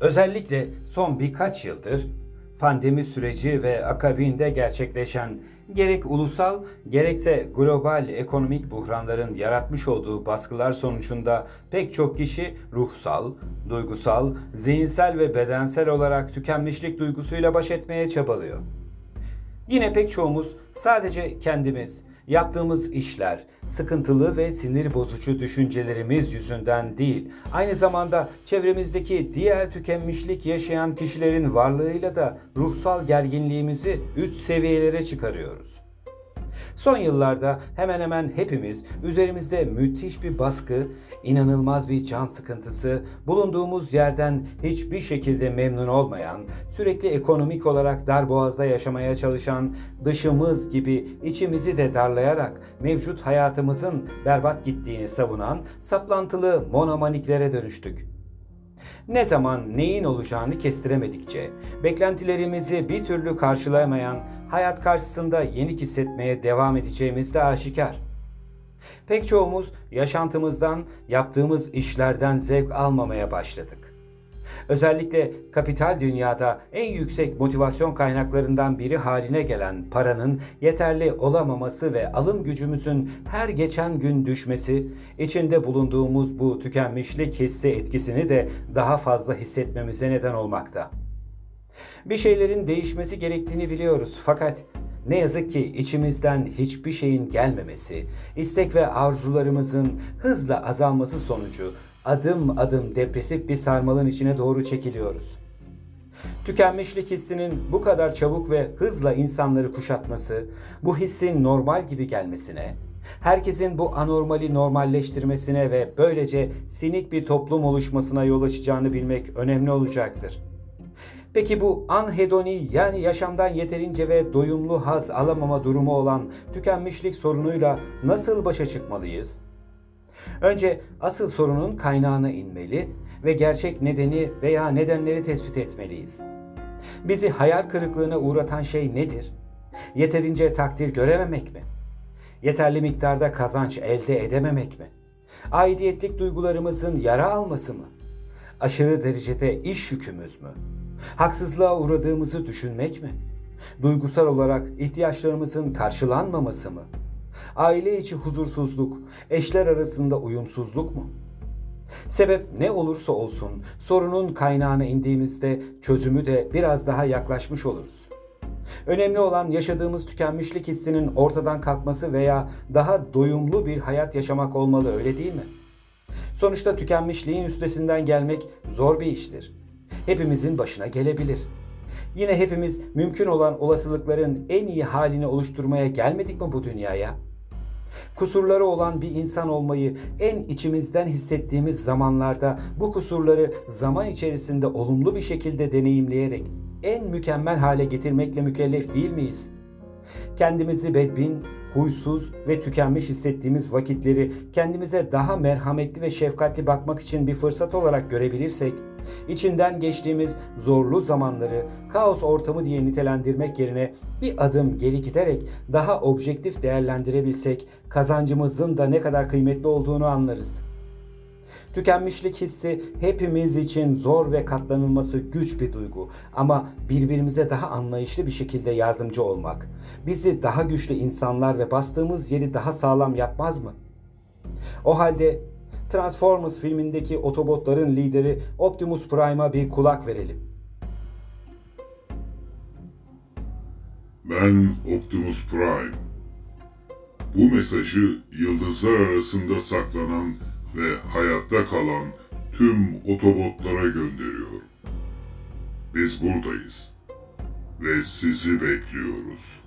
Özellikle son birkaç yıldır pandemi süreci ve akabinde gerçekleşen gerek ulusal gerekse global ekonomik buhranların yaratmış olduğu baskılar sonucunda pek çok kişi ruhsal, duygusal, zihinsel ve bedensel olarak tükenmişlik duygusuyla baş etmeye çabalıyor. Yine pek çoğumuz sadece kendimiz, yaptığımız işler, sıkıntılı ve sinir bozucu düşüncelerimiz yüzünden değil, aynı zamanda çevremizdeki diğer tükenmişlik yaşayan kişilerin varlığıyla da ruhsal gerginliğimizi üst seviyelere çıkarıyoruz. Son yıllarda hemen hemen hepimiz üzerimizde müthiş bir baskı, inanılmaz bir can sıkıntısı, bulunduğumuz yerden hiçbir şekilde memnun olmayan, sürekli ekonomik olarak dar boğazda yaşamaya çalışan, dışımız gibi içimizi de darlayarak mevcut hayatımızın berbat gittiğini savunan saplantılı monomaniklere dönüştük. Ne zaman neyin olacağını kestiremedikçe, beklentilerimizi bir türlü karşılayamayan hayat karşısında yenik hissetmeye devam edeceğimiz de aşikar. Pek çoğumuz yaşantımızdan, yaptığımız işlerden zevk almamaya başladık. Özellikle kapital dünyada en yüksek motivasyon kaynaklarından biri haline gelen paranın yeterli olamaması ve alım gücümüzün her geçen gün düşmesi, içinde bulunduğumuz bu tükenmişlik hissi etkisini de daha fazla hissetmemize neden olmakta. Bir şeylerin değişmesi gerektiğini biliyoruz fakat ne yazık ki içimizden hiçbir şeyin gelmemesi, istek ve arzularımızın hızla azalması sonucu adım adım depresif bir sarmalın içine doğru çekiliyoruz. Tükenmişlik hissinin bu kadar çabuk ve hızla insanları kuşatması, bu hissin normal gibi gelmesine, herkesin bu anormali normalleştirmesine ve böylece sinik bir toplum oluşmasına yol açacağını bilmek önemli olacaktır. Peki bu anhedoni yani yaşamdan yeterince ve doyumlu haz alamama durumu olan tükenmişlik sorunuyla nasıl başa çıkmalıyız? Önce asıl sorunun kaynağına inmeli ve gerçek nedeni veya nedenleri tespit etmeliyiz. Bizi hayal kırıklığına uğratan şey nedir? Yeterince takdir görememek mi? Yeterli miktarda kazanç elde edememek mi? Aidiyetlik duygularımızın yara alması mı? Aşırı derecede iş yükümüz mü? Haksızlığa uğradığımızı düşünmek mi? Duygusal olarak ihtiyaçlarımızın karşılanmaması mı? Aile içi huzursuzluk, eşler arasında uyumsuzluk mu? Sebep ne olursa olsun sorunun kaynağına indiğimizde çözümü de biraz daha yaklaşmış oluruz. Önemli olan yaşadığımız tükenmişlik hissinin ortadan kalkması veya daha doyumlu bir hayat yaşamak olmalı öyle değil mi? Sonuçta tükenmişliğin üstesinden gelmek zor bir iştir. Hepimizin başına gelebilir. Yine hepimiz mümkün olan olasılıkların en iyi halini oluşturmaya gelmedik mi bu dünyaya? Kusurları olan bir insan olmayı en içimizden hissettiğimiz zamanlarda bu kusurları zaman içerisinde olumlu bir şekilde deneyimleyerek en mükemmel hale getirmekle mükellef değil miyiz? Kendimizi bedbin, huysuz ve tükenmiş hissettiğimiz vakitleri kendimize daha merhametli ve şefkatli bakmak için bir fırsat olarak görebilirsek, içinden geçtiğimiz zorlu zamanları kaos ortamı diye nitelendirmek yerine bir adım geri giderek daha objektif değerlendirebilsek kazancımızın da ne kadar kıymetli olduğunu anlarız.'' Tükenmişlik hissi hepimiz için zor ve katlanılması güç bir duygu ama birbirimize daha anlayışlı bir şekilde yardımcı olmak bizi daha güçlü insanlar ve bastığımız yeri daha sağlam yapmaz mı? O halde Transformers filmindeki otobotların lideri Optimus Prime'a bir kulak verelim. Ben Optimus Prime. Bu mesajı yıldızlar arasında saklanan ve hayatta kalan tüm otobotlara gönderiyorum. Biz buradayız ve sizi bekliyoruz.